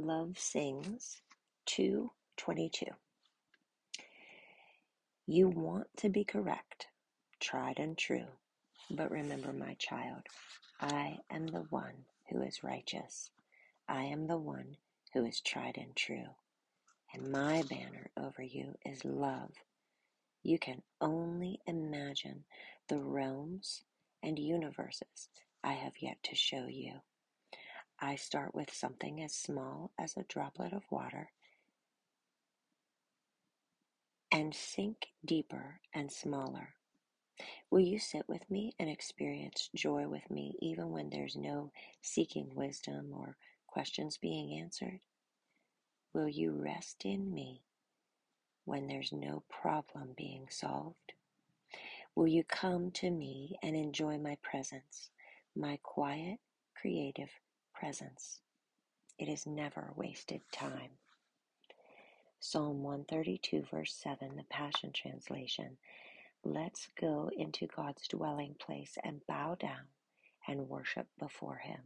Love Sings 222. You want to be correct, tried and true, but remember, my child, I am the one who is righteous. I am the one who is tried and true, and my banner over you is love. You can only imagine the realms and universes I have yet to show you. I start with something as small as a droplet of water and sink deeper and smaller. Will you sit with me and experience joy with me even when there's no seeking wisdom or questions being answered? Will you rest in me when there's no problem being solved? Will you come to me and enjoy my presence, my quiet, creative presence. It is never wasted time. Psalm 132, verse 7, the Passion Translation. Let's go into God's dwelling place and bow down and worship before Him.